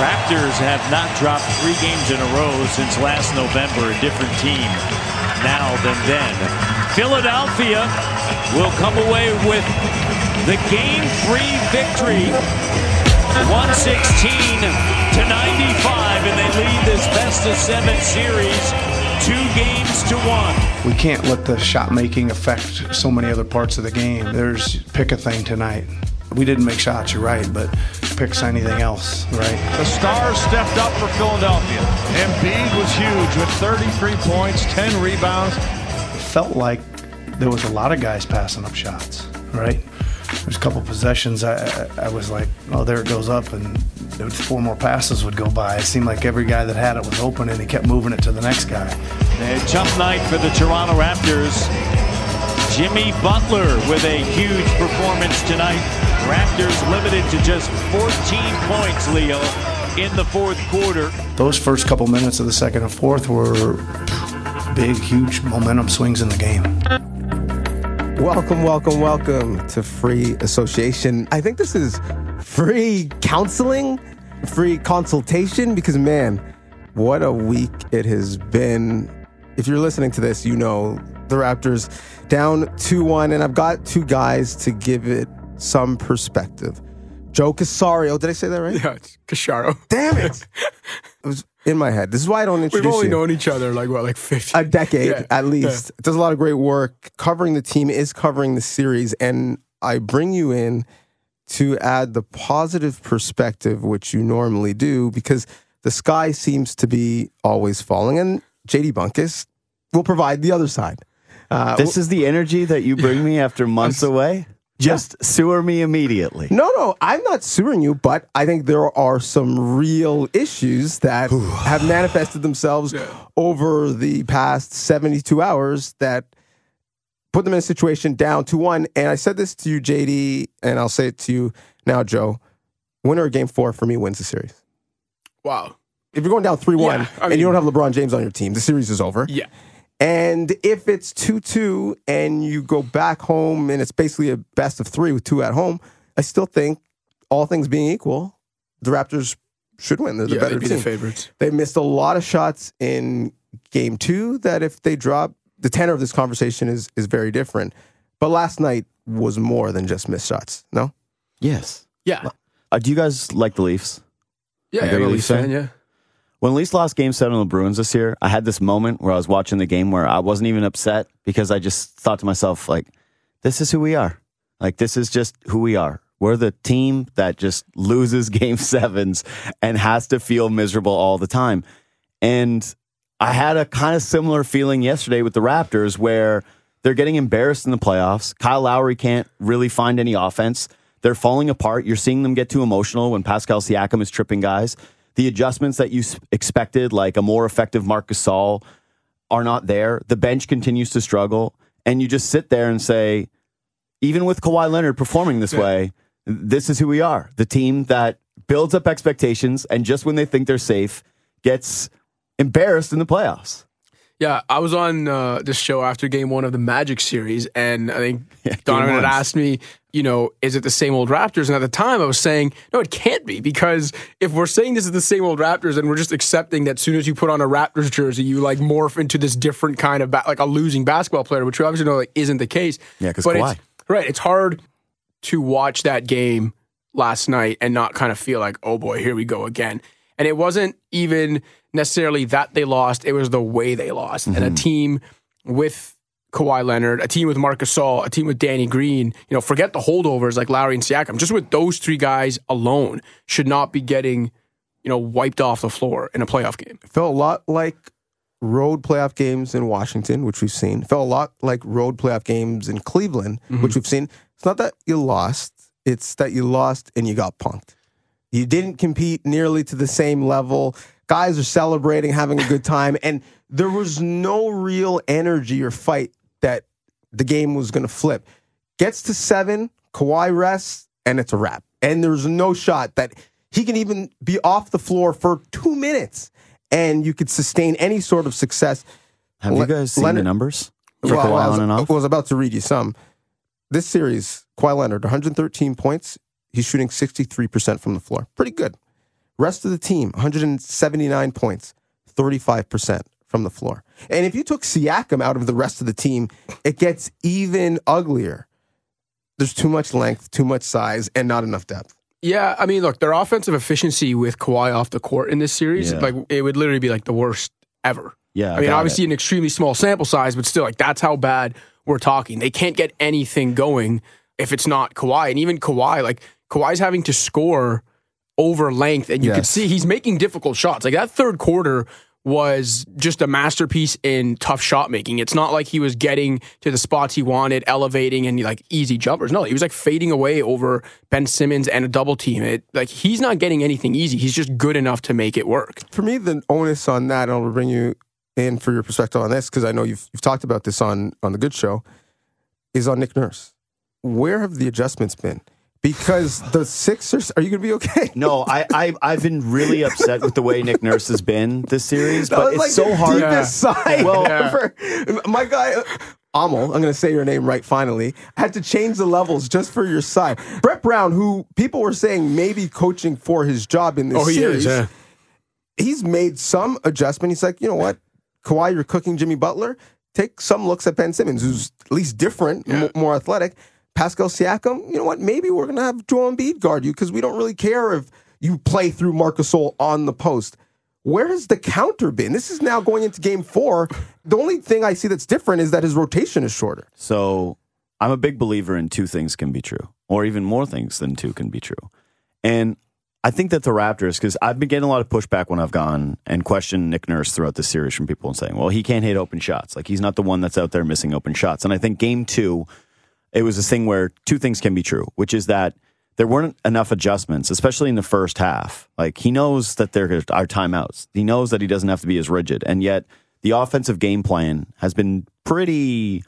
Raptors have not dropped three games in a row since last November. A different team now than then. Philadelphia will come away with the game three victory 116 to 95 and they lead this best of seven series two games to one we can't let the shot making affect so many other parts of the game there's pick a thing tonight we didn't make shots you're right but picks anything else right the stars stepped up for philadelphia Embiid was huge with 33 points 10 rebounds it felt like there was a lot of guys passing up shots right there's a couple possessions I, I, I, was like, oh, there it goes up, and four more passes would go by. It seemed like every guy that had it was open, and he kept moving it to the next guy. A tough night for the Toronto Raptors. Jimmy Butler with a huge performance tonight. Raptors limited to just 14 points, Leo, in the fourth quarter. Those first couple minutes of the second and fourth were big, huge momentum swings in the game. Welcome, welcome, welcome to Free Association. I think this is free counseling, free consultation, because man, what a week it has been. If you're listening to this, you know the Raptors down 2 1, and I've got two guys to give it some perspective. Joe Casario, did I say that right? Yeah, it's Casciaro. Damn it. it was in my head. This is why I don't introduce you. We've only you. known each other like what, like 50? A decade Yeah, at least. Does a lot of great work. Covering the team is covering the series. And I bring you in to add the positive perspective, which you normally do, because the sky seems to be always falling. And JD Bunkis will provide the other side. Uh, This is the energy that you bring me after months away? Just sewer me immediately. No, no, I'm not suing you, but I think there are some real issues that have manifested themselves over the past 72 hours that put them in a situation down to one. And I said this to you, JD, and I'll say it to you now, Joe. Winner of game four for me wins the series. Wow. If you're going down 3 1 Yeah, I and you don't have LeBron James on your team, the series is over. Yeah. And if it's 2 2 and you go back home and it's basically a best of three with two at home, I still think, all things being equal, the Raptors should win. They're the Yeah, better they'd be team. the favorites. They missed a lot of shots in game two that if they drop, the tenor of this conversation is, is very different. But last night was more than just missed shots. No? Yes. Yeah. Uh, do you guys like the Leafs? Yeah, Like I'm a a Leafs Leafs fan? fan, yeah. When Leafs lost game seven of the Bruins this year, I had this moment where I was watching the game where I wasn't even upset because I just thought to myself, like, this is who we are. Like, this is just who we are. We're the team that just loses game sevens and has to feel miserable all the time. And I had a kind of similar feeling yesterday with the Raptors where they're getting embarrassed in the playoffs. Kyle Lowry can't really find any offense. They're falling apart. You're seeing them get too emotional when Pascal Siakam is tripping guys. The adjustments that you expected, like a more effective Marcus Gasol, are not there. The bench continues to struggle. And you just sit there and say, even with Kawhi Leonard performing this way, this is who we are. The team that builds up expectations and just when they think they're safe gets embarrassed in the playoffs. Yeah, I was on uh, this show after game one of the Magic series, and I think Donnovan had asked me, you know, is it the same old Raptors? And at the time, I was saying, no, it can't be, because if we're saying this is the same old Raptors, and we're just accepting that as soon as you put on a Raptors jersey, you like morph into this different kind of ba- like a losing basketball player, which we obviously know like isn't the case. Yeah, 'cause But Kawhi. it's- right, it's hard to watch that game last night and not kind of feel like, oh boy, here we go again. And it wasn't even necessarily that they lost, it was the way they lost. And a mm-hmm. team with Kawhi Leonard, a team with Marcus Gasol, a team with Danny Green, you know, forget the holdovers like Lowry and Siakam, just with those three guys alone should not be getting, you know, wiped off the floor in a playoff game. It felt a lot like road playoff games in Washington, which we've seen. It Felt a lot like road playoff games in Cleveland, mm-hmm. which we've seen. It's not that you lost, it's that you lost and you got punked. You didn't compete nearly to the same level. Guys are celebrating, having a good time, and there was no real energy or fight that the game was going to flip. Gets to seven, Kawhi rests, and it's a wrap. And there's no shot that he can even be off the floor for two minutes and you could sustain any sort of success. Have Le- you guys seen the numbers for Well, Kawhi I was, on and off? I was about to read you some. This series, Kawhi Leonard, 113 points. He's shooting 63% from the floor. Pretty good. Rest of the team, 179 points, 35% from the floor. And if you took Siakam out of the rest of the team, it gets even uglier. There's too much length, too much size, and not enough depth. Yeah, I mean, look, their offensive efficiency with Kawhi off the court in this series, Yeah. like it would literally be like the worst ever. Yeah, I mean, obviously it. an extremely small sample size, but still, like that's how bad we're talking. They can't get anything going if it's not Kawhi, and even Kawhi, like Kawhi's having to score over length, and you could see he's making difficult shots. Like that third quarter was just a masterpiece in tough shot making. It's not like he was getting to the spots he wanted, elevating and like easy jumpers. No, he was like fading away over Ben Simmons and a double team. It like he's not getting anything easy. He's just good enough to make it work. For me, the onus on that, and I'll bring you in for your perspective on this, because I know you've, you've talked about this on, on the Good Show, is on Nick Nurse. Where have the adjustments been? Because the Sixers, are you going to be okay? No, I, I I've been really upset with the way Nick Nurse has been this series, That but was it's like so the hard. deepest sigh Well- ever. My guy, Amil, I'm going to say your name right finally, had to change the levels just for your side. Brett Brown, who people were saying maybe coaching for his job in this oh, series, he's made some adjustment. He's like, you know what, Kawhi, you're cooking Jimmy Butler. Take some looks at Ben Simmons, who's at least different, m- more athletic. Pascal Siakam, you know what? Maybe we're going to have Joel Embiid guard you because we don't really care if you play through Marcus Gasol on the post. Where has the counter been? This is now going into game four. The only thing I see that's different is that his rotation is shorter. So I'm a big believer in two things can be true, or even more things than two can be true. And I think that the Raptors, because I've been getting a lot of pushback when I've gone and questioned Nick Nurse throughout the series from people and saying, well, he can't hit open shots. Like he's not the one that's out there missing open shots. And I think game two, it was this thing where two things can be true, which is that there weren't enough adjustments, especially in the first half. Like he knows that there are timeouts. He knows that he doesn't have to be as rigid. And yet the offensive game plan has been pretty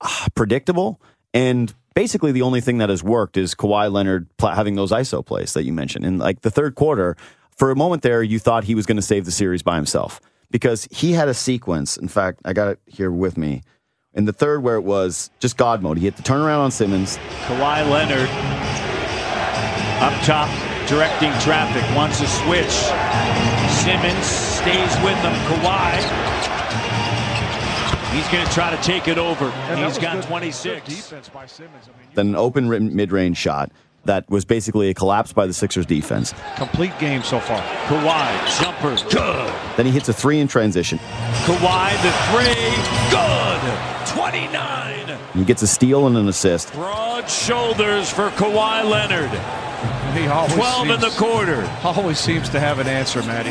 ah, predictable. And basically, the only thing that has worked is Kawhi Leonard having those ISO plays that you mentioned. In like the third quarter, for a moment there, you thought he was going to save the series by himself because he had a sequence. In fact, I got it here with me. In the third, where it was just God mode, he hit the turnaround on Simmons. Kawhi Leonard up top directing traffic, wants a switch. Simmons stays with him. Kawhi. He's going to try to take it over. And that He's was got good- 26. good defense by Simmons. I mean, Then an open mid range shot that was basically a collapse by the Sixers defense. complete game so far. Kawhi, jumper, good. Then he hits a three in transition. Kawhi, the three, good. 29. He gets a steal and an assist. Broad shoulders for Kawhi Leonard. He always 12 in the quarter. Always seems to have an answer, Matty.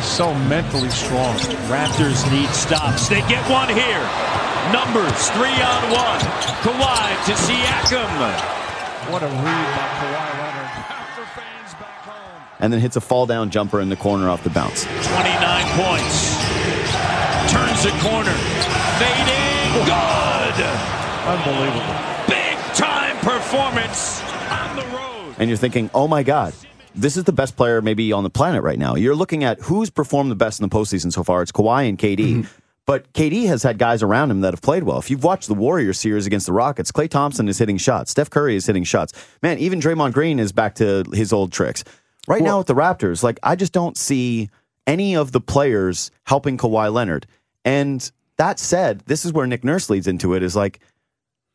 So mentally strong. Raptors need stops. They get one here. Numbers, three on one. Kawhi to Siakam. What a read by Kawhi Leonard. Raptor fans back home. And then hits a fall down jumper in the corner off the bounce. 29 points. Turns the corner. Fading. Good. Unbelievable. Big time performance on the road. and you're thinking, oh my God, this is the best player maybe on the planet right now. You're looking at who's performed the best in the postseason so far. It's Kawhi and KD. Mm-hmm. But KD has had guys around him that have played well. If you've watched the Warriors series against the Rockets, Klay Thompson is hitting shots. Steph Curry is hitting shots. Man, even Draymond Green is back to his old tricks. Right now with the Raptors, like I just don't see any of the players helping Kawhi Leonard. And that said, this is where Nick Nurse leads into it is like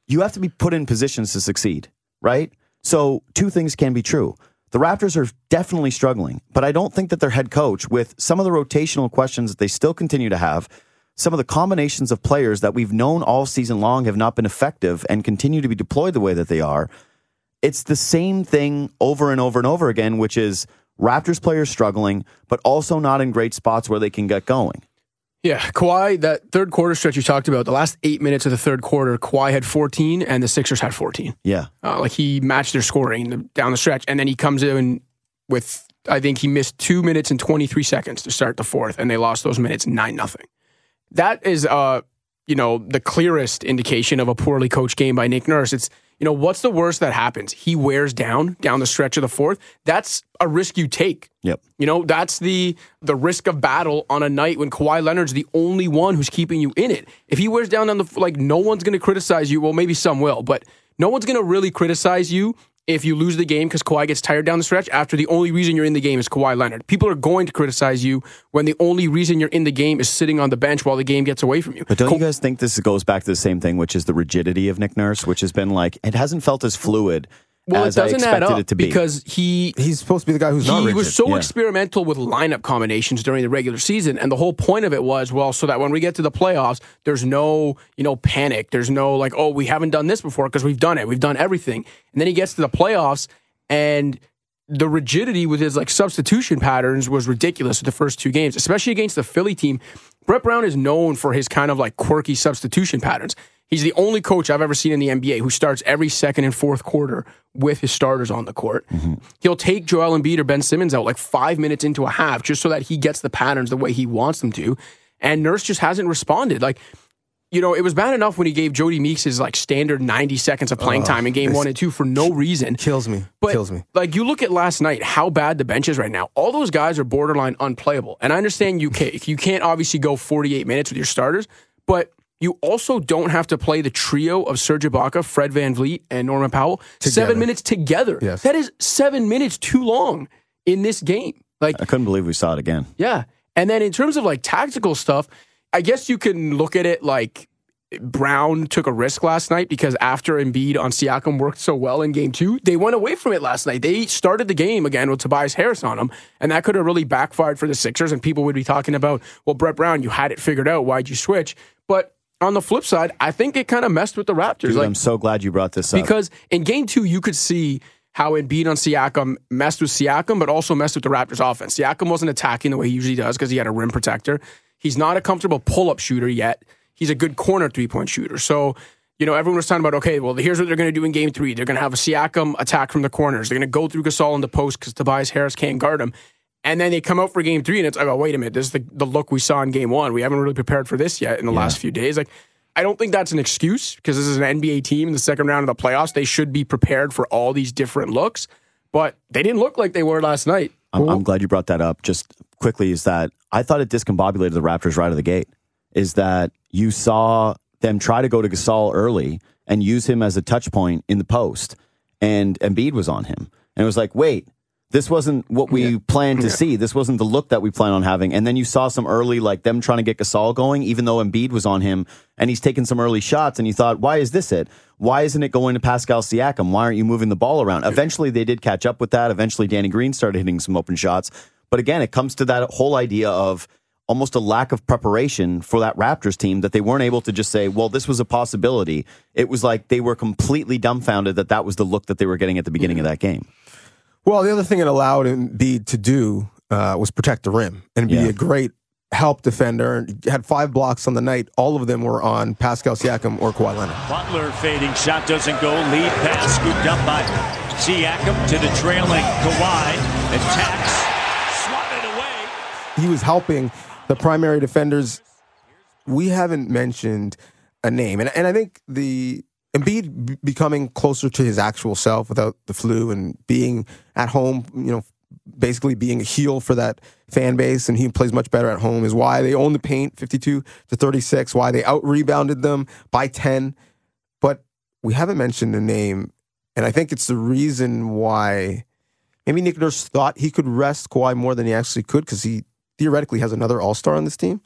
you have to be put in positions to succeed, right? So two things can be true. The Raptors are definitely struggling, but I don't think that their head coach, with some of the rotational questions that they still continue to have, some of the combinations of players that we've known all season long have not been effective and continue to be deployed the way that they are. It's the same thing over and over and over again, which is Raptors players struggling, but also not in great spots where they can get going. Yeah, Kawhi, that third quarter stretch you talked about, the last eight minutes of the third quarter, Kawhi had 14 and the Sixers had 14. Yeah. Uh, like he matched their scoring down the stretch, and then he comes in with I think he missed two minutes and 23 seconds to start the fourth, and they lost those minutes nine nothing. That is, uh, you know, the clearest indication of a poorly coached game by Nick Nurse. It's you know what's the worst that happens? He wears down down the stretch of the fourth. That's a risk you take. Yep. You know, that's the the risk of battle on a night when Kawhi Leonard's the only one who's keeping you in it. If he wears down on the like, no one's going to criticize you. Well, maybe some will, but no one's going to really criticize you if you lose the game because Kawhi gets tired down the stretch after the only reason you're in the game is Kawhi Leonard. People are going to criticize you when the only reason you're in the game is sitting on the bench while the game gets away from you. But don't Ka- you guys think this goes back to the same thing, which is the rigidity of Nick Nurse, which has been like it hasn't felt as fluid well, as it doesn't add expected up it to be. because he He's supposed to be the guy who's not he was so Yeah. experimental with lineup combinations during the regular season, and the whole point of it was well, so that when we get to the playoffs, there's no you know panic. There's no like, oh, we haven't done this before because we've done it. We've done everything, and then he gets to the playoffs, and the rigidity with his like substitution patterns was ridiculous with the first two games, especially against the Philly team. Brett Brown is known for his kind of like quirky substitution patterns. He's the only coach I've ever seen in the NBA who starts every second and fourth quarter with his starters on the court. Mm-hmm. He'll take Joel Embiid or Ben Simmons out like five minutes into a half just so that he gets the patterns the way he wants them to. And Nurse just hasn't responded. Like, you know, it was bad enough when he gave Jody Meeks his like standard 90 seconds of playing oh, time in game one and two for no reason. kills me. But kills me. like you look at last night, how bad the bench is right now. All those guys are borderline unplayable. And I understand you can't you can't obviously go 48 minutes with your starters, but you also don't have to play the trio of Serge Ibaka, Fred VanVleet, and Norman Powell seven minutes together. Yes. That is seven minutes too long in this game. Like I couldn't believe we saw it again. yeah. And then in terms of like tactical stuff, I guess you can look at it like Brown took a risk last night because after Embiid on Siakam worked so well in game two, they went away from it last night. They started the game again with Tobias Harris on them, and that could have really backfired for the Sixers. And people would be talking about, well, Brett Brown, you had it figured out. Why'd you switch? But on the flip side, I think it kind of messed with the Raptors. Dude, like, I'm so glad you brought this up. because in game two, you could see how Embiid on Siakam messed with Siakam, but also messed with the Raptors offense. Siakam wasn't attacking the way he usually does because he had a rim protector. He's not a comfortable pull up shooter yet. He's a good corner three point shooter. So, you know, everyone was talking about, okay, well, here's what they're going to do in game three. They're going to have a Siakam attack from the corners. They're going to go through Gasol in the post because Tobias Harris can't guard him. And then they come out for game three, and it's like, oh, wait a minute, this is the, the look we saw in game one. We haven't really prepared for this yet in the last few days. Like, I don't think that's an excuse because this is an NBA team in the second round of the playoffs. They should be prepared for all these different looks, but they didn't look like they were last night. I'm, I'm glad you brought that up. Just quickly, is that I thought it discombobulated the Raptors right out of the gate. Is that you saw them try to go to Gasol early and use him as a touch point in the post, and Embiid was on him, and it was like, wait, this wasn't what we planned to see. This wasn't the look that we plan on having. And then you saw some early, like them trying to get Gasol going, even though Embiid was on him, and he's taking some early shots. And you thought, why is this it? Why isn't it going to Pascal Siakam? Why aren't you moving the ball around? Eventually, they did catch up with that. Eventually, Danny Green started hitting some open shots. But again, it comes to that whole idea of almost a lack of preparation for that Raptors team that they weren't able to just say, well, this was a possibility. It was like they were completely dumbfounded that that was the look that they were getting at the beginning of that game. Well, the other thing it allowed Embiid to do uh, was protect the rim and be Yeah. a great help defender. And had five blocks on the night. All of them were on Pascal Siakam or Kawhi Leonard. Butler fading shot doesn't go. Lead pass scooped up by Siakam to the trailing Kawhi. Attacks. Swatted away. He was helping the primary defenders. We haven't mentioned a name, and and I think the Embiid becoming closer to his actual self without the flu and being at home, you know, basically being a heel for that fan base, and he plays much better at home is why they own the paint, fifty-two to thirty-six. Why they out rebounded them by ten, but we haven't mentioned a name, and I think it's the reason why maybe Nick Nurse thought he could rest Kawhi more than he actually could because he theoretically has another All Star on this team.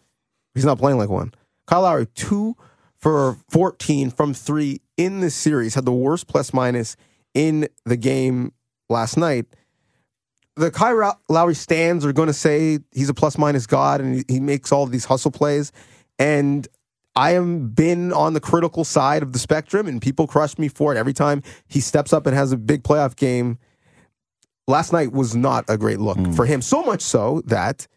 He's not playing like one. Kyle Lowry two for fourteen from three in this series had the worst plus minus in the game last night. The Kyle Lowry stands are going to say he's a plus minus god and he, makes all of these hustle plays. And I have been on the critical side of the spectrum, and people crush me for it every time he steps up and has a big playoff game. Last night was not a great look mm. for him, so much so that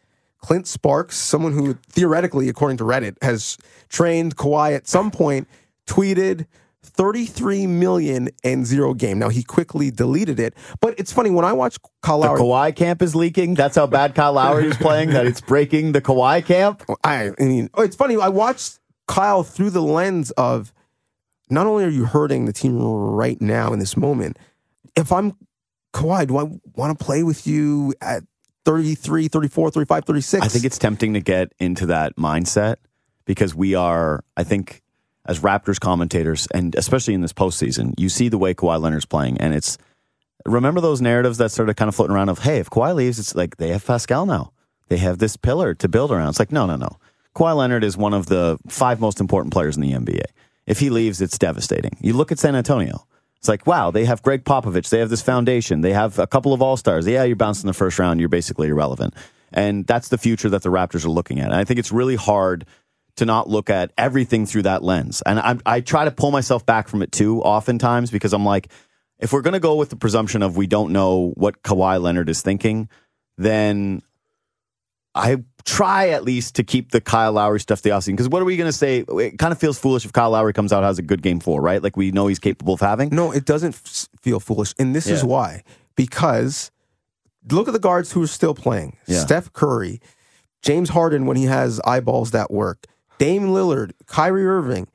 Clint Parks, someone who theoretically, according to Reddit, has trained Kawhi at some point, tweeted 33 million and zero game. Now he quickly deleted it, but it's funny when I watch Kyle The Kawhi camp is leaking. That's how bad Kyle Lowry is playing, that it's breaking the Kawhi camp. I, I mean, oh, it's funny. I watched Kyle through the lens of not only are you hurting the team right now in this moment, if I'm Kawhi, do I want to play with you at 33, 34, 35, 36? I think it's tempting to get into that mindset because we are, I think, as Raptors commentators, and especially in this postseason, you see the way Kawhi Leonard's playing, and it's Remember those narratives that started kind of floating around of, hey, if Kawhi leaves, it's like they have Pascal now. They have this pillar to build around. It's like, no, no, no. Kawhi Leonard is one of the five most important players in the NBA. If he leaves, it's devastating. You look at San Antonio. It's like, wow, they have Gregg Popovich. They have this foundation. They have a couple of all stars. Yeah, you're bouncing the first round. You're basically irrelevant. And that's the future that the Raptors are looking at. And I think it's really hard to not look at everything through that lens. And I, I try to pull myself back from it too, oftentimes, because I'm like, if we're going to go with the presumption of we don't know what Kawhi Leonard is thinking, then I try at least to keep the Kyle Lowry stuff the offseason. Because what are we going to say? It kind of feels foolish if Kyle Lowry comes out has a good game four, right? Like we know he's capable of having. No, it doesn't f- feel foolish. And this is why. Because look at the guards who are still playing Yeah. Steph Curry, James Harden when he has eyeballs that work, Dame Lillard, Kyrie Irving.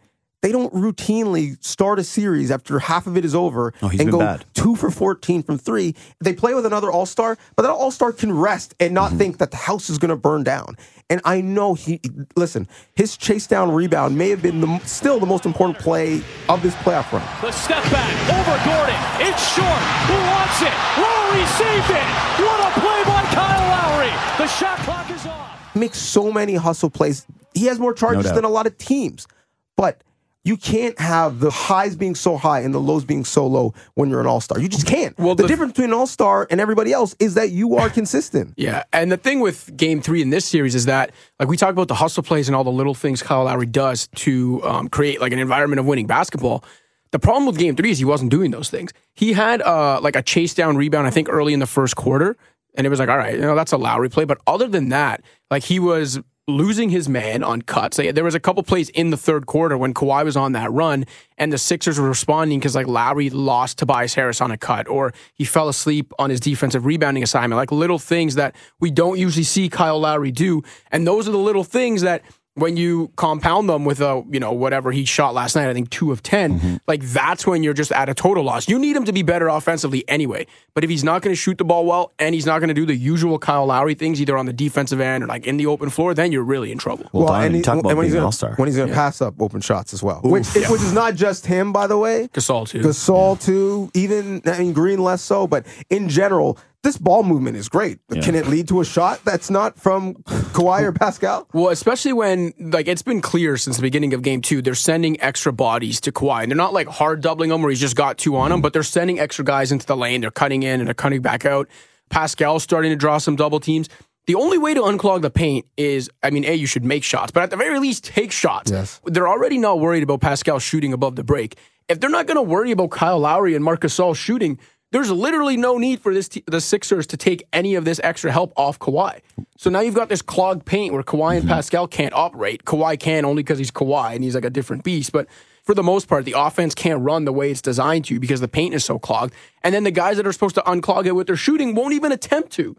They don't routinely start a series after half of it is over Oh, he's and been go bad. two for 14 from three. They play with another all star, but that all star can rest and not Mm-hmm. think that the house is going to burn down. And I know he, listen, his chase down rebound may have been the, still the most important play of this playoff run. The step back over Gordon. It's short. Who wants it? Lowry saved it. What a play by Kyle Lowry. The shot clock is off. makes so many hustle plays. He has more charges doubt. than a lot of teams. But you can't have the highs being so high and the lows being so low when you're an all star. You just can't. Well, the, the- difference between an all star and everybody else is that you are consistent. Yeah, and the thing with Game Three in this series is that, like, we talk about the hustle plays and all the little things Kyle Lowry does to um, create like an environment of winning basketball. The problem with Game Three is he wasn't doing those things. He had uh, like a chase down rebound, I think, early in the first quarter, and it was like, all right, you know, that's a Lowry play. But other than that, like, he was losing his man on cuts. There was a couple plays in the third quarter when Kawhi was on that run, and the Sixers were responding because like Lowry lost Tobias Harris on a cut, or he fell asleep on his defensive rebounding assignment. Like little things that we don't usually see Kyle Lowry do, and those are the little things that. When you compound them with a, you know, whatever he shot last night, I think two of 10, mm-hmm. like that's when you're just at a total loss. You need him to be better offensively anyway. But if he's not going to shoot the ball well and he's not going to do the usual Kyle Lowry things, either on the defensive end or like in the open floor, then you're really in trouble. Well, Donnovan, and, he- talk about and when he's an gonna, all-star. when he's going to pass up open shots as well, which, which is not just him, by the way. Gasol, too. Gasol too, even I mean Green less so, but in general, this ball movement is great. Can it lead to a shot that's not from Kawhi or Pascal? Well, especially when like it's been clear since the beginning of game two, they're sending extra bodies to Kawhi. And they're not like hard doubling him where he's just got two on him, but they're sending extra guys into the lane. They're cutting in and they're cutting back out. Pascal's starting to draw some double teams. The only way to unclog the paint is, I mean, A, you should make shots, but at the very least, take shots. Yes. They're already not worried about Pascal shooting above the break. If they're not going to worry about Kyle Lowry and Marcus Gasol shooting, there's literally no need for this t- the Sixers to take any of this extra help off Kawhi. So now you've got this clogged paint where Kawhi and mm-hmm. Pascal can't operate. Kawhi can only because he's Kawhi and he's like a different beast. But for the most part, the offense can't run the way it's designed to because the paint is so clogged. And then the guys that are supposed to unclog it with their shooting won't even attempt to.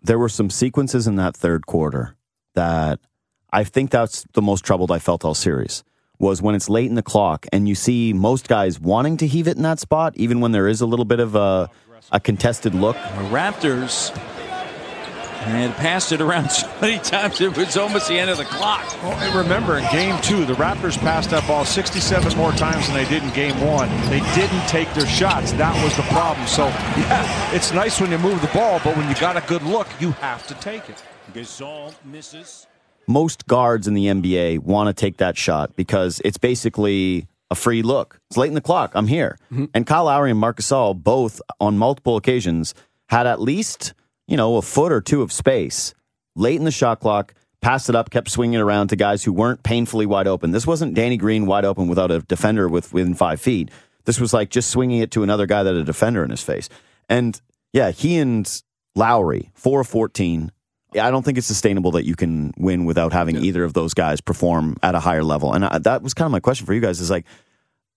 there were some sequences in that third quarter that I think that's the most troubled I felt all series was when it's late in the clock and you see most guys wanting to heave it in that spot, even when there is a little bit of a, a contested look. The Raptors had passed it around so many times it was almost the end of the clock. Well, and remember, in game two, the Raptors passed that ball 67 more times than they did in game one. They didn't take their shots. That was the problem. So, yeah, it's nice when you move the ball, but when you got a good look, you have to take it. Gasol misses. Most guards in the NBA want to take that shot because it's basically a free look. It's late in the clock. I'm here. Mm-hmm. And Kyle Lowry and Marcus Gasol both on multiple occasions had at least, you know, a foot or two of space late in the shot clock, passed it up, kept swinging around to guys who weren't painfully wide open. This wasn't Danny Green wide open without a defender with within five feet. This was like just swinging it to another guy that had a defender in his face. And yeah, he and Lowry, four of 14. I don't think it's sustainable that you can win without having either of those guys perform at a higher level. And I, that was kind of my question for you guys is like,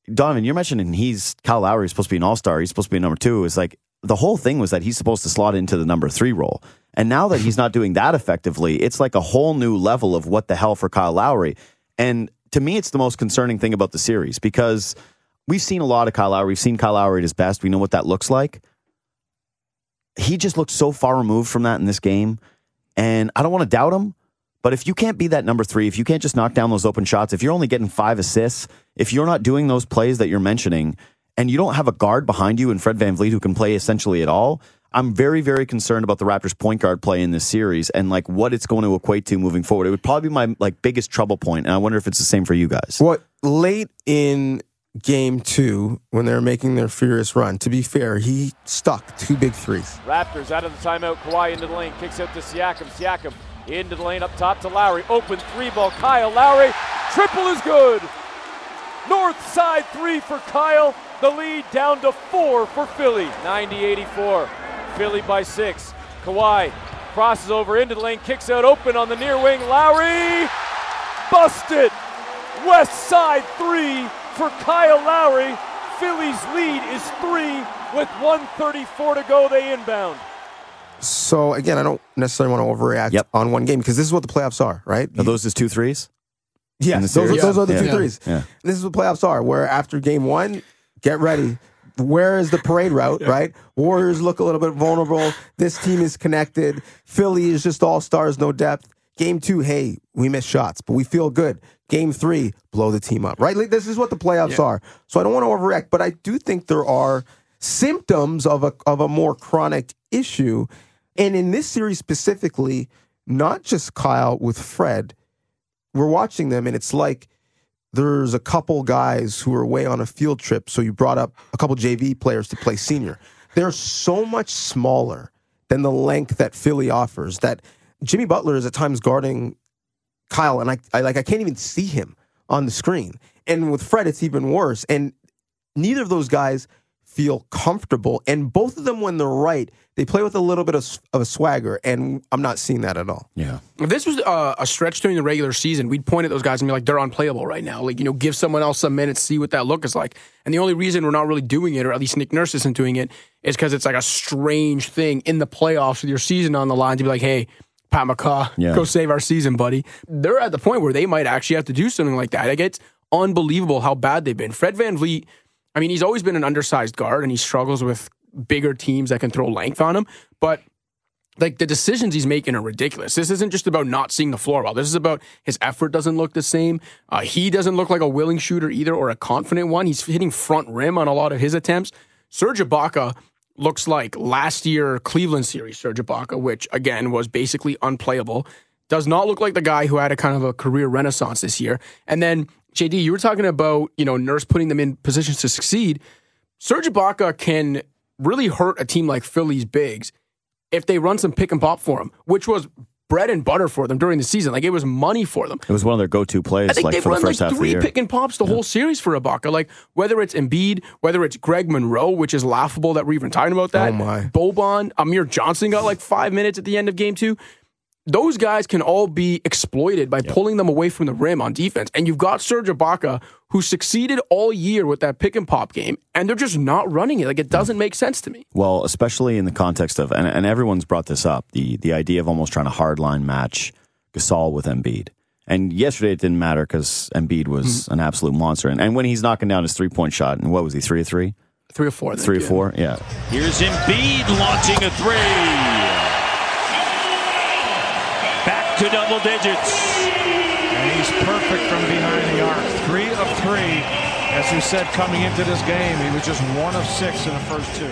Donnovan, you're mentioning he's Kyle Lowry is supposed to be an all star. He's supposed to be a number two. Is like the whole thing was that he's supposed to slot into the number three role. And now that he's not doing that effectively, it's like a whole new level of what the hell for Kyle Lowry. And to me, it's the most concerning thing about the series because we've seen a lot of Kyle Lowry. We've seen Kyle Lowry at his best. We know what that looks like. He just looks so far removed from that in this game. And I don't want to doubt him, but if you can't be that number three, if you can't just knock down those open shots, if you're only getting five assists, if you're not doing those plays that you're mentioning, and you don't have a guard behind you and Fred VanVleet who can play essentially at all, I'm very, very concerned about the Raptors point guard play in this series and like what it's going to equate to moving forward. It would probably be my like biggest trouble point, and I wonder if it's the same for you guys. What late in game two, when they were making their furious run, to be fair, he stuck two big threes. Raptors out of the timeout. Kawhi into the lane. Kicks out to Siakam. Siakam into the lane up top to Lowry. Open three ball. Kyle Lowry. Triple is good. North side three for Kyle. The lead down to four for Philly. 90 84. Philly by six. Kawhi crosses over into the lane. Kicks out open on the near wing. Lowry. Busted. West side three for Kyle Lowry. Philly's lead is three with 134 to go. They inbound. So again, I don't necessarily want to overreact Yep. on one game because this is what the playoffs are, right? Are those his two threes? Yes, those, are- those are the Yeah. two Yeah. threes. This is what playoffs are, where after game one, get ready. Where is the parade route, right? Warriors look a little bit vulnerable. This team is connected. Philly is just all stars, no depth. Game two, hey, we missed shots, but we feel good. Game three, blow the team up, right? Like, this is what the playoffs are. So I don't want to overreact, but I do think there are symptoms of a of a more chronic issue. And in this series specifically, not just Kyle with Fred, we're watching them and it's like there's a couple guys who are away on a field trip. So you brought up a couple JV players to play senior. They're so much smaller than the length that Philly offers that Jimmy Butler is at times guarding Kyle and I, I like I can't even see him on the screen. And with Fred, it's even worse. And neither of those guys feel comfortable. And both of them, when they're right, they play with a little bit of, of a swagger. And I'm not seeing that at all. Yeah. If this was uh, a stretch during the regular season, we'd point at those guys and be like, they're unplayable right now. Like, you know, give someone else some minutes, see what that look is like. And the only reason we're not really doing it, or at least Nick Nurse isn't doing it, is because it's like a strange thing in the playoffs with your season on the line to be like, hey, Pat McCaw, Yeah. go save our season, buddy. They're at the point where they might actually have to do something like that. Like, it's unbelievable how bad they've been. Fred VanVleet, I mean, he's always been an undersized guard and he struggles with bigger teams that can throw length on him. But like the decisions he's making are ridiculous. This isn't just about not seeing the floor well. This is about his effort doesn't look the same. Uh, he doesn't look like a willing shooter either or a confident one. He's hitting front rim on a lot of his attempts. Serge Ibaka looks like last year Cleveland series Serge Ibaka, which again was basically unplayable. Does not look like the guy who had a kind of a career renaissance this year. And then JD, you were talking about you know Nurse putting them in positions to succeed. Serge Ibaka can really hurt a team like Philly's bigs if they run some pick and pop for him, which was bread and butter for them during the season. Like it was money for them. It was one of their go-to plays I think like they've for the run like first half of the three pick and pops the whole series for Ibaka. Like whether it's Embiid, whether it's Greg Monroe, which is laughable that we're even talking about that. Oh, my. Boban, Amir Johnson got like five minutes at the end of game two. Those guys can all be exploited by pulling them away from the rim on defense. And you've got Serge Ibaka, who succeeded all year with that pick and pop game, and they're just not running it. Like it doesn't make sense to me. Well, especially in the context of, and, and everyone's brought this up, the the idea of almost trying to hardline match Gasol with Embiid. And yesterday it didn't matter because Embiid was Hmm. an absolute monster. And, and when he's knocking down his three point shot, and what was he, three or three? Three or four. Three or yeah. four? Yeah. Here's Embiid launching a three. Back to double digits. And he's perfect from behind the arc. Three of three. As we said coming into this game, he was just one of six in the first two.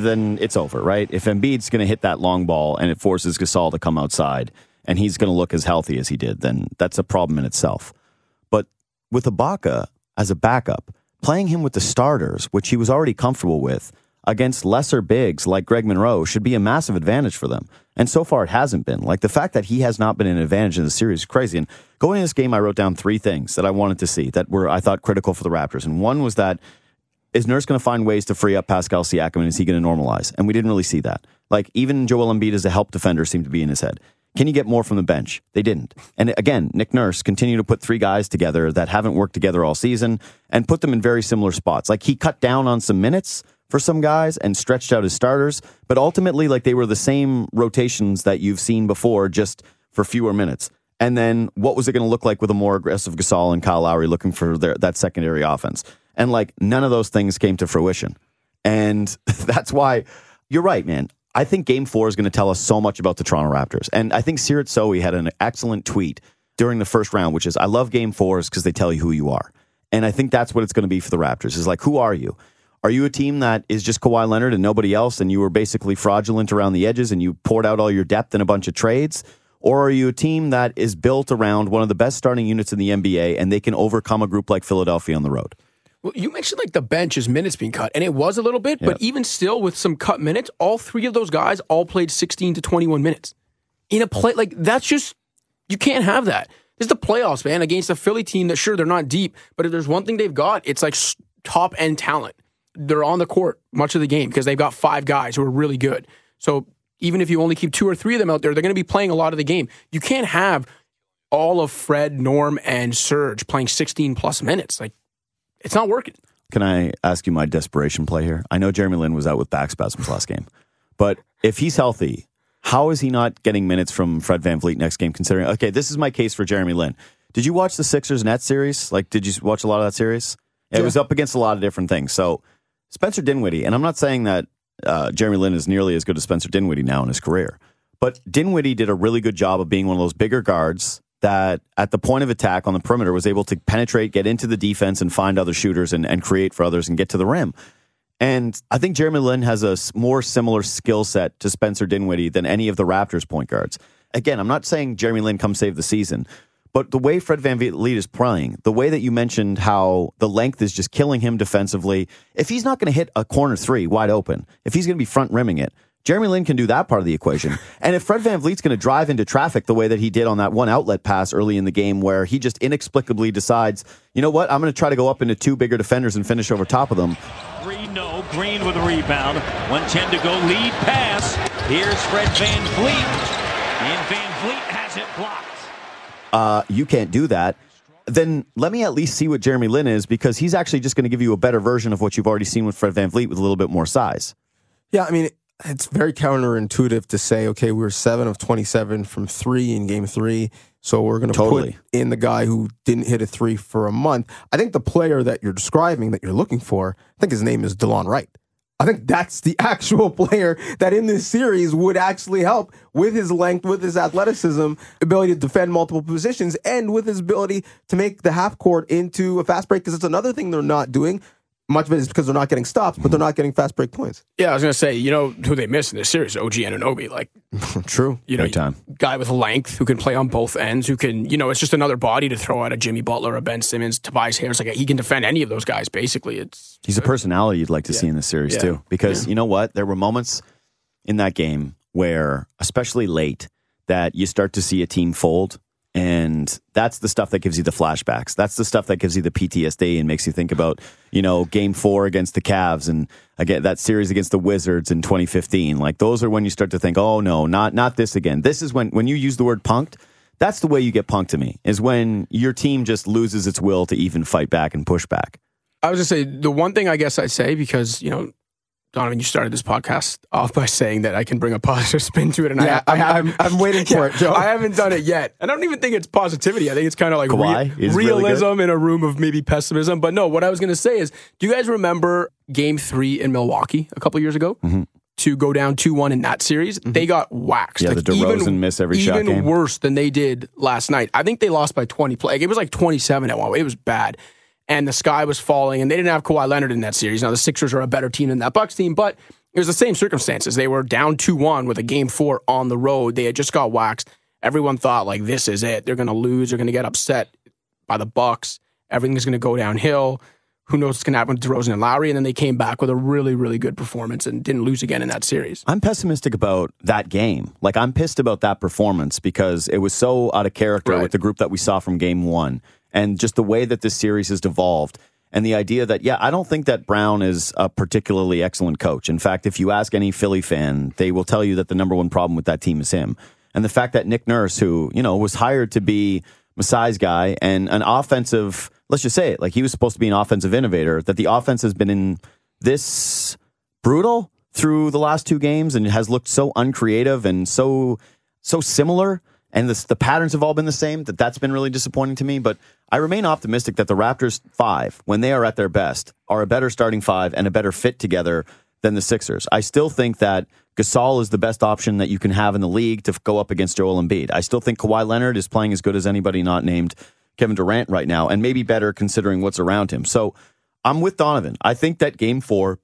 then it's over, right? If Embiid's going to hit that long ball and it forces Gasol to come outside and he's going to look as healthy as he did, then that's a problem in itself. But with Ibaka as a backup, playing him with the starters, which he was already comfortable with, against lesser bigs like Greg Monroe should be a massive advantage for them. And so far it hasn't been. Like the fact that he has not been an advantage in the series is crazy. And going into this game, I wrote down three things that I wanted to see that were, I thought, critical for the Raptors. And one was that is Nurse going to find ways to free up Pascal Siakam and is he going to normalize? And we didn't really see that. Like even Joel Embiid as a help defender seemed to be in his head. Can you get more from the bench? They didn't. And again, Nick Nurse continued to put three guys together that haven't worked together all season and put them in very similar spots. Like he cut down on some minutes for some guys and stretched out his starters, but ultimately like they were the same rotations that you've seen before just for fewer minutes. And then what was it going to look like with a more aggressive Gasol and Kyle Lowry looking for their, that secondary offense? And like none of those things came to fruition. And that's why you're right, man. I think game four is going to tell us so much about the Toronto Raptors. And I think Seerat Sohi had an excellent tweet during the first round, which is I love game fours because they tell you who you are. And I think that's what it's going to be for the Raptors is like, who are you? Are you a team that is just Kawhi Leonard and nobody else, and you were basically fraudulent around the edges and you poured out all your depth in a bunch of trades? Or are you a team that is built around one of the best starting units in the NBA and they can overcome a group like Philadelphia on the road? Well, you mentioned like the bench is minutes being cut, and it was a little bit, but even still, with some cut minutes, all three of those guys all played 16 to 21 minutes in a play. Like that's just you can't have that. This is the playoffs, man, against a Philly team that sure they're not deep, but if there's one thing they've got, it's like top end talent. They're on the court much of the game because they've got five guys who are really good. So even if you only keep two or three of them out there, they're going to be playing a lot of the game. You can't have all of Fred, Norm, and Serge playing 16 plus minutes. Like it's not working. Can I ask you my desperation play here? I know Jeremy Lin was out with back spasms last game, but if he's healthy, how is he not getting minutes from Fred VanVleet next game? Considering, okay, this is my case for Jeremy Lin. Did you watch the Sixers Nets series? Like, did you watch a lot of that series? It was up against a lot of different things. So, Spencer Dinwiddie, and I'm not saying that uh, Jeremy Lin is nearly as good as Spencer Dinwiddie now in his career, but Dinwiddie did a really good job of being one of those bigger guards that at the point of attack on the perimeter was able to penetrate, get into the defense, and find other shooters and, and create for others and get to the rim. And I think Jeremy Lin has a more similar skill set to Spencer Dinwiddie than any of the Raptors point guards. Again, I'm not saying Jeremy Lin come save the season, but the way Fred VanVleet is playing, the way that you mentioned how the length is just killing him defensively, if he's not going to hit a corner three wide open, if he's going to be front rimming it, Jeremy Lin can do that part of the equation. And if Fred VanVleet's going to drive into traffic the way that he did on that one outlet pass early in the game where he just inexplicably decides, you know what, I'm going to try to go up into two bigger defenders and finish over top of them. Three no. Green with a rebound. 110 to go. Lead pass. Here's Fred Van Vliet. And Van Vliet has it blocked. Uh, you can't do that, then let me at least see what Jeremy Lin is because he's actually just going to give you a better version of what you've already seen with Fred VanVleet with a little bit more size. Yeah, I mean, it's very counterintuitive to say, okay, we are seven of 27 from three in game three. So we're going to Totally. put in the guy who didn't hit a three for a month. I think the player that you're describing, that you're looking for, I think his name is DeLon Wright. I think that's the actual player that in this series would actually help with his length, with his athleticism, ability to defend multiple positions, and with his ability to make the half court into a fast break. Because it's another thing they're not doing. Much of it is because they're not getting stops, but they're not getting fast break points. Yeah, I was gonna say, you know who they missed in this series? OG Anunoby, like True. you know, Big time. guy with length who can play on both ends, who can, you know, it's just another body to throw at a Jimmy Butler, a Ben Simmons, Tobias Harris. Like he can defend any of those guys. Basically, it's He's a personality you'd like to see in this series Yeah. too, because you know what? There were moments in that game where, especially late, that you start to see a team fold. And that's the stuff that gives you the flashbacks. That's the stuff that gives you the PTSD and makes you think about, you know, game four against the Cavs and again that series against the Wizards in 2015. Like those are when you start to think, oh no, not not this again. This is when when you use the word punked. That's the way you get punked to me. Is when your team just loses its will to even fight back and push back. I was gonna say the one thing I guess I'd say because you know, Donnovan, you started this podcast off by saying that I can bring a positive spin to it, and Yeah, I, I I'm. I'm, I'm waiting for it, Joe. I haven't done it yet. and I don't even think it's positivity. I think it's kind of like Kawhi rea- is really realism in a room of maybe pessimism. But no, what I was going to say is, do you guys remember Game Three in Milwaukee a couple years ago? Mm-hmm. To go down two one in that series, mm-hmm. they got waxed. Yeah, the DeRozan miss every shot even game. worse than they did last night. I think they lost by twenty play. Like, it was like twenty seven at one. It was bad, and the sky was falling, and they didn't have Kawhi Leonard in that series. Now the Sixers are a better team than that Bucks team, but it was the same circumstances. They were down 2 1 with a game four on the road. They had just got waxed. Everyone thought, like, this is it. They're going to lose. They're going to get upset by the Bucks. Everything's going to go downhill. Who knows what's going to happen with DeRozan and Lowry? And then they came back with a really, really good performance and didn't lose again in that series. I'm pessimistic about that game. Like I'm pissed about that performance because it was so out of character Right. with the group that we saw from game one, and just the way that this series has devolved. And the idea that, yeah, I don't think that Brown is a particularly excellent coach. In fact, if you ask any Philly fan, they will tell you that the number one problem with that team is him. And the fact that Nick Nurse, who, you know, was hired to be Masai's guy and an offensive, let's just say it, like he was supposed to be an offensive innovator, that the offense has been in this brutal through the last two games and has looked so uncreative and so so similar and the, the patterns have all been the same that that's been really disappointing to me but i remain optimistic that the raptors five when they are at their best are a better starting five and a better fit together than the sixers i still think that Gasol is the best option that you can have in the league to go up against Joel Embiid. I still think Kawhi Leonard is playing as good as anybody not named Kevin Durant right now, and maybe better considering what's around him. So I'm with Donnovan. I think that game four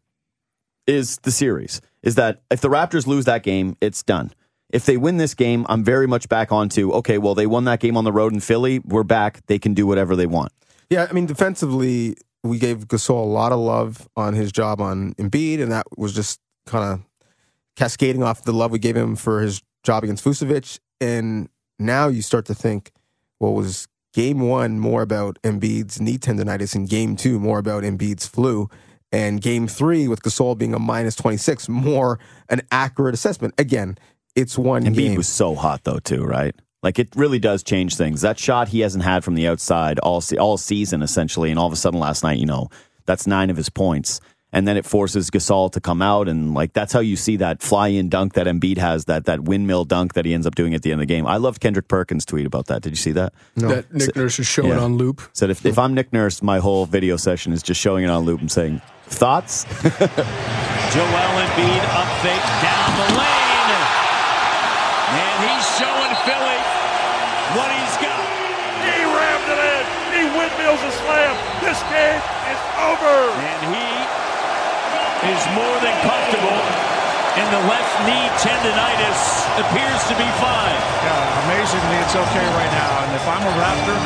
is the series. Is that if the Raptors lose that game, it's done. If they win this game, I'm very much back onto okay. Well, they won that game on the road in Philly. We're back. They can do whatever they want. Yeah, I mean, defensively, we gave Gasol a lot of love on his job on Embiid, and that was just kind of cascading off the love we gave him for his job against Vucevic. And now you start to think, well, was game one more about Embiid's knee tendonitis and game two more about Embiid's flu? And game three, with Gasol being a minus 26, more an accurate assessment. Again, it's one Embiid game. was so hot though, too, right? Like it really does change things. That shot he hasn't had from the outside all se- all season essentially, and all of a sudden last night, you know, that's nine of his points, and then it forces Gasol to come out, and like that's how you see that fly in dunk that Embiid has, that that windmill dunk that he ends up doing at the end of the game. I loved Kendrick Perkins' tweet about that. Did you see that? That Nick Nurse is showing yeah. on loop. Said if, if I'm Nick Nurse, my whole video session is just showing it on loop and saying thoughts. Joel Embiid up fake down the lane. And he's showing Philly what he's got. He rammed it in. He windmills a slam. This game is over. And he is more than comfortable. And the left knee tendonitis appears to be fine. Yeah, amazingly, it's okay right now. And if I'm a Raptor,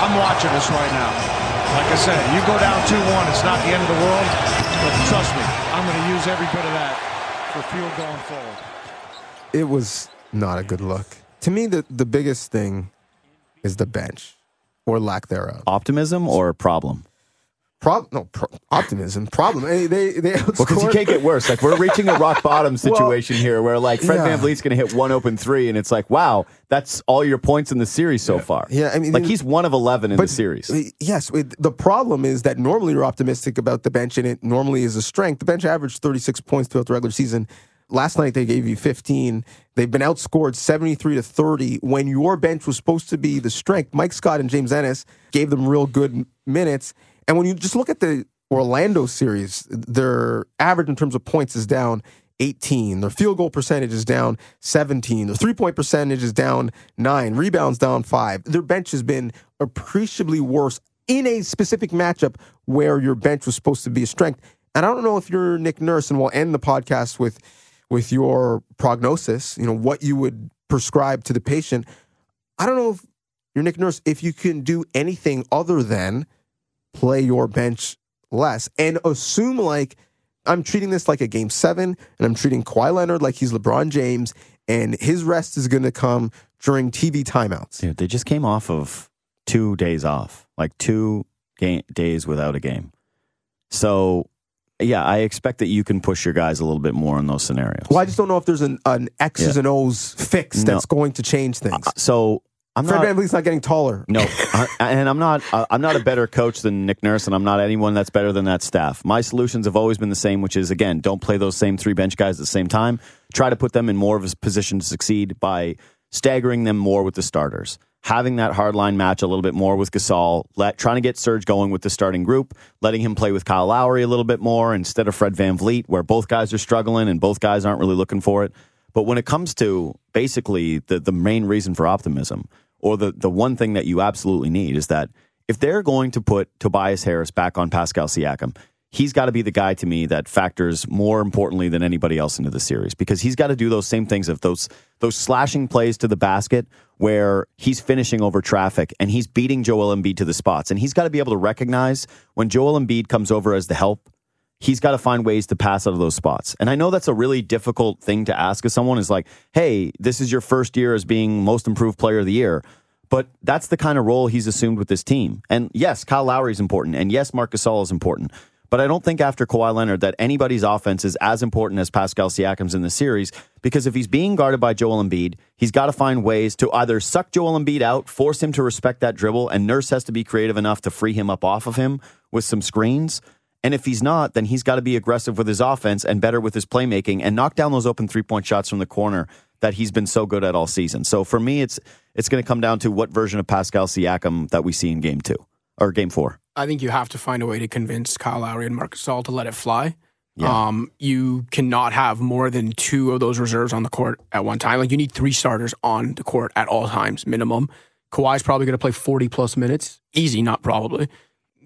I'm watching this right now. Like I said, you go down 2-1, it's not the end of the world. But trust me, I'm going to use every bit of that for fuel going forward. it was not a good look. To me, the, the biggest thing is the bench or lack thereof. Optimism or problem? Prob- no, pro- optimism. Problem. They, they, they Well, because you can't get worse. Like we're reaching a rock bottom situation here, where like Fred yeah. Van VanVleet's going to hit one open three, and it's like, wow, that's all your points in the series so far. Yeah, I mean, like he's one of eleven in the series. Yes, the problem is that normally you're optimistic about the bench, and it normally is a strength. The bench averaged 36 points throughout the regular season. Last night they gave you 15. They've been outscored 73 to 30. When your bench was supposed to be the strength, Mike Scott and James Ennis gave them real good minutes. And when you just look at the Orlando series, their average in terms of points is down 18. Their field goal percentage is down 17. Their three point percentage is down nine. Rebounds down five. Their bench has been appreciably worse in a specific matchup where your bench was supposed to be a strength. And I don't know if you're Nick Nurse, and we'll end the podcast with with your prognosis. You know what you would prescribe to the patient. I don't know if you're Nick Nurse if you can do anything other than play your bench less and assume like I'm treating this like a game seven and I'm treating Kawhi Leonard like he's LeBron James and his rest is going to come during TV timeouts. Dude, they just came off of two days off, like two days without a game. So, yeah, I expect that you can push your guys a little bit more in those scenarios. Well, I just don't know if there's an, an X's Yeah. and O's fix No. that's going to change things. Uh, So I'm Fred not. VanVleet's not getting taller. No, I- and I'm not. uh, I'm not a better coach than Nick Nurse, and I'm not anyone that's better than that staff. My solutions have always been the same, which is again, don't play those same three bench guys at the same time. Try to put them in more of a position to succeed by staggering them more with the starters, having that hardline match a little bit more with Gasol, let trying to get Serge going with the starting group, letting him play with Kyle Lowry a little bit more instead of Fred VanVleet, where both guys are struggling and both guys aren't really looking for it. But when it comes to basically the, the main reason for optimism, or the, the one thing that you absolutely need is that if they're going to put Tobias Harris back on Pascal Siakam, he's got to be the guy to me that factors more importantly than anybody else into the series because he's got to do those same things of those those slashing plays to the basket where he's finishing over traffic and he's beating Joel Embiid to the spots and he's got to be able to recognize when Joel Embiid comes over as the help he's got to find ways to pass out of those spots. And I know that's a really difficult thing to ask of someone is like, hey, this is your first year as being most improved player of the year. But that's the kind of role he's assumed with this team. And yes, Kyle Lowry is important. And yes, Marc Gasol is important. But I don't think after Kawhi Leonard that anybody's offense is as important as Pascal Siakam's in the series because if he's being guarded by Joel Embiid, he's got to find ways to either suck Joel Embiid out, force him to respect that dribble, and Nurse has to be creative enough to free him up off of him with some screens. And if he's not, then he's got to be aggressive with his offense and better with his playmaking and knock down those open three point shots from the corner that he's been so good at all season. So for me, it's it's going to come down to what version of Pascal Siakam that we see in game two or game four. I think you have to find a way to convince Kyle Lowry and Marcus Gasol to let it fly. Yeah. Um, you cannot have more than two of those reserves on the court at one time. Like you need three starters on the court at all times, minimum. Kawhi's probably going to play 40 plus minutes. Easy, not probably.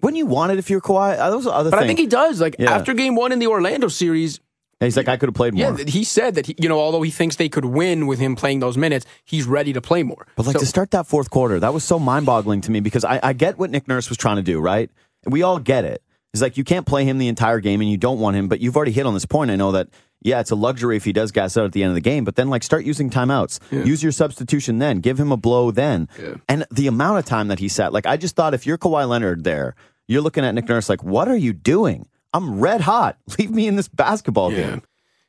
Wouldn't you want it if you're Kawhi? Was the other But thing. I think he does. Like Yeah. after game one in the Orlando series, He's like, I could have played more. yeah, he said that, he, you know, although he thinks they could win with him playing those minutes, he's ready to play more. But like So- to start that fourth quarter, that was so mind boggling to me because I, I get what Nick Nurse was trying to do, right? We all get it. It's like you can't play him the entire game and you don't want him, but you've already hit on this point. I know that, yeah, it's a luxury if he does gas out at the end of the game, but then like start using timeouts. Use your substitution then. Give him a blow then. And the amount of time that he sat, like I just thought if you're Kawhi Leonard there, you're looking at Nick Nurse like, what are you doing? I'm red hot. Leave me in this basketball Yeah. game.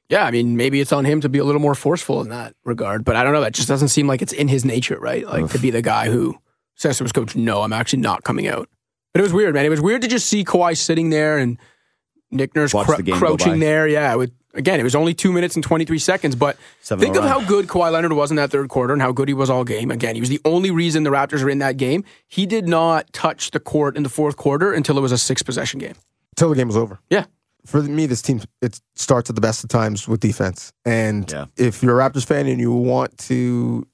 Yeah, I mean, maybe it's on him to be a little more forceful in that regard, but I don't know. That just doesn't seem like it's in his nature, right? Like to be the guy who says to his coach, "No, I'm actually not coming out." But it was weird, man. It was weird to just see Kawhi sitting there and Nick Nurse cr- the crouching there. Yeah, with again, it was only two minutes and 23 seconds, but Seven think of how good Kawhi Leonard was in that third quarter and how good he was all game. Again, he was the only reason the Raptors were in that game. He did not touch the court in the fourth quarter until it was a six possession game. Till the game was over. Yeah. For me, this team it starts at the best of times with defense. And Yeah. if you're a Raptors fan and you want to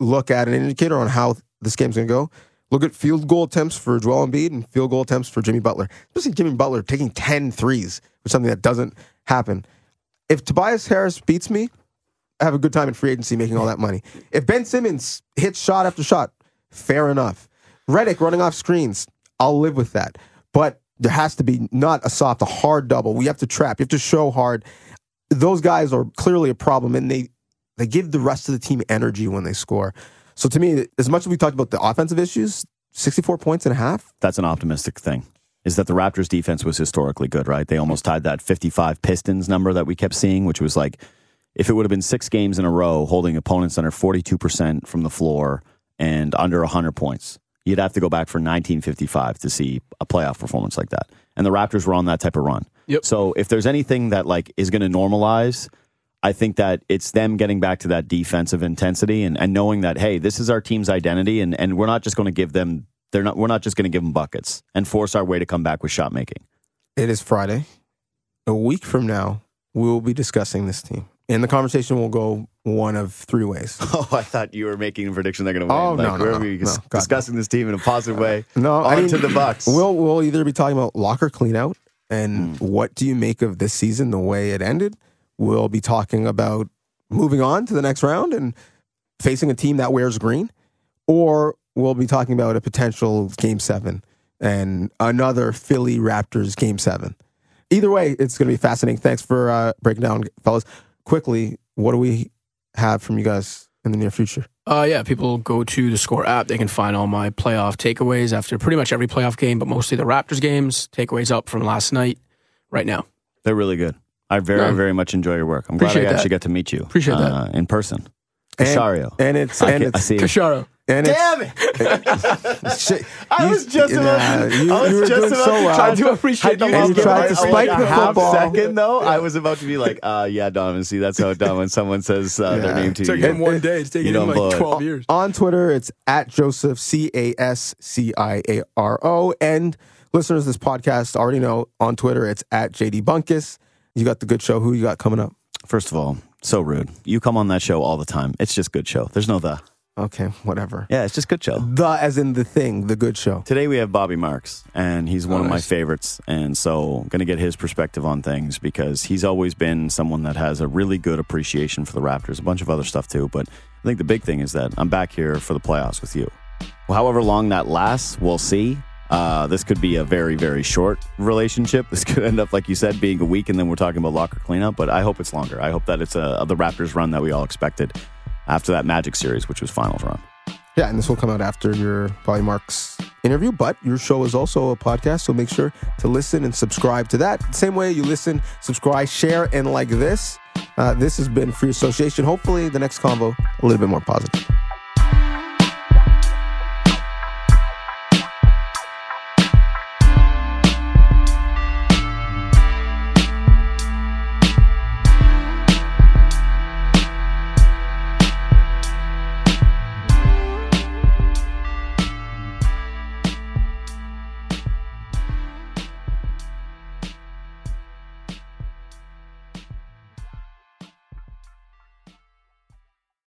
look at an indicator on how this game's going to go, look at field goal attempts for Joel Embiid and field goal attempts for Jimmy Butler. Especially Jimmy Butler taking 10 threes, which is something that doesn't happen. If Tobias Harris beats me, I have a good time in free agency making all that money. If Ben Simmons hits shot after shot, fair enough. Redick running off screens, I'll live with that. But there has to be not a soft, a hard double. We have to trap. You have to show hard. Those guys are clearly a problem, and they they give the rest of the team energy when they score. So to me, as much as we talked about the offensive issues, sixty four points and a half. that's an optimistic thing. Is that the Raptors defense was historically good, right? They almost tied that 55 Pistons number that we kept seeing, which was like if it would have been six games in a row holding opponents under 42% from the floor and under 100 points, you'd have to go back for 1955 to see a playoff performance like that. And the Raptors were on that type of run. Yep. So if there's anything that like is going to normalize, I think that it's them getting back to that defensive intensity and, and knowing that hey, this is our team's identity, and, and we're not just going to give them they're not we're not just going to give them buckets and force our way to come back with shot making. It is Friday. A week from now, we will be discussing this team, and the conversation will go one of three ways. Oh, I thought you were making a prediction they're going to win. Oh, like, no, no, we're no, be no, discussing this team in a positive way. No, on I mean, to the Bucks. We'll we'll either be talking about locker clean out and what do you make of this season, the way it ended. We'll be talking about moving on to the next round and facing a team that wears green, or we'll be talking about a potential game seven and another Philly Raptors game seven. Either way, it's going to be fascinating. Thanks for uh, breaking down, fellas. Quickly, what do we have from you guys in the near future? Uh, yeah, people go to the Score app. They can find all my playoff takeaways after pretty much every playoff game, but mostly the Raptors games. Takeaways up from last night, right now. They're really good. I very, No. very much enjoy your work. I'm glad I that. actually got to meet you. Appreciate that. uh, in person. And- Casario. And it's I, and can't- I it's see. Kasharo. And Damn it! Shit, I you- was just nah, about. you, I was you were just doing about so to well. try I do appreciate I you. And you tried to spike the a half football. second though. I was about to be like, uh, "Yeah, Donnovan. See, that's how it done when someone says uh, their name to Took you." him one day. It's taken You him like it. 12 years. On Twitter, it's at Joseph C A S C I A R O. And listeners of this podcast already know on Twitter, it's at JD Bunkis. You got the good show. Who you got coming up? First of all, so rude. You come on that show all the time. It's just good show. There's no the. Okay, whatever. Yeah, it's just good show. The as in the thing, the good show. Today we have Bobby Marks, and he's one Oh, of my favorites. And so, going to get his perspective on things because he's always been someone that has a really good appreciation for the Raptors, a bunch of other stuff too. But I think the big thing is that I'm back here for the playoffs with you. Well, however long that lasts, we'll see. Uh, this could be a very, very short relationship. This could end up, like you said, being a week, and then we're talking about locker cleanup. But I hope it's longer. I hope that it's a, the Raptors run that we all expected after that Magic series, which was finals run. Yeah, and this will come out after your Bobby Marks interview, but your show is also a podcast, so make sure to listen and subscribe to that. Same way you listen, subscribe, share, and like this. Uh, this has been Free Association. Hopefully, the next convo a little bit more positive.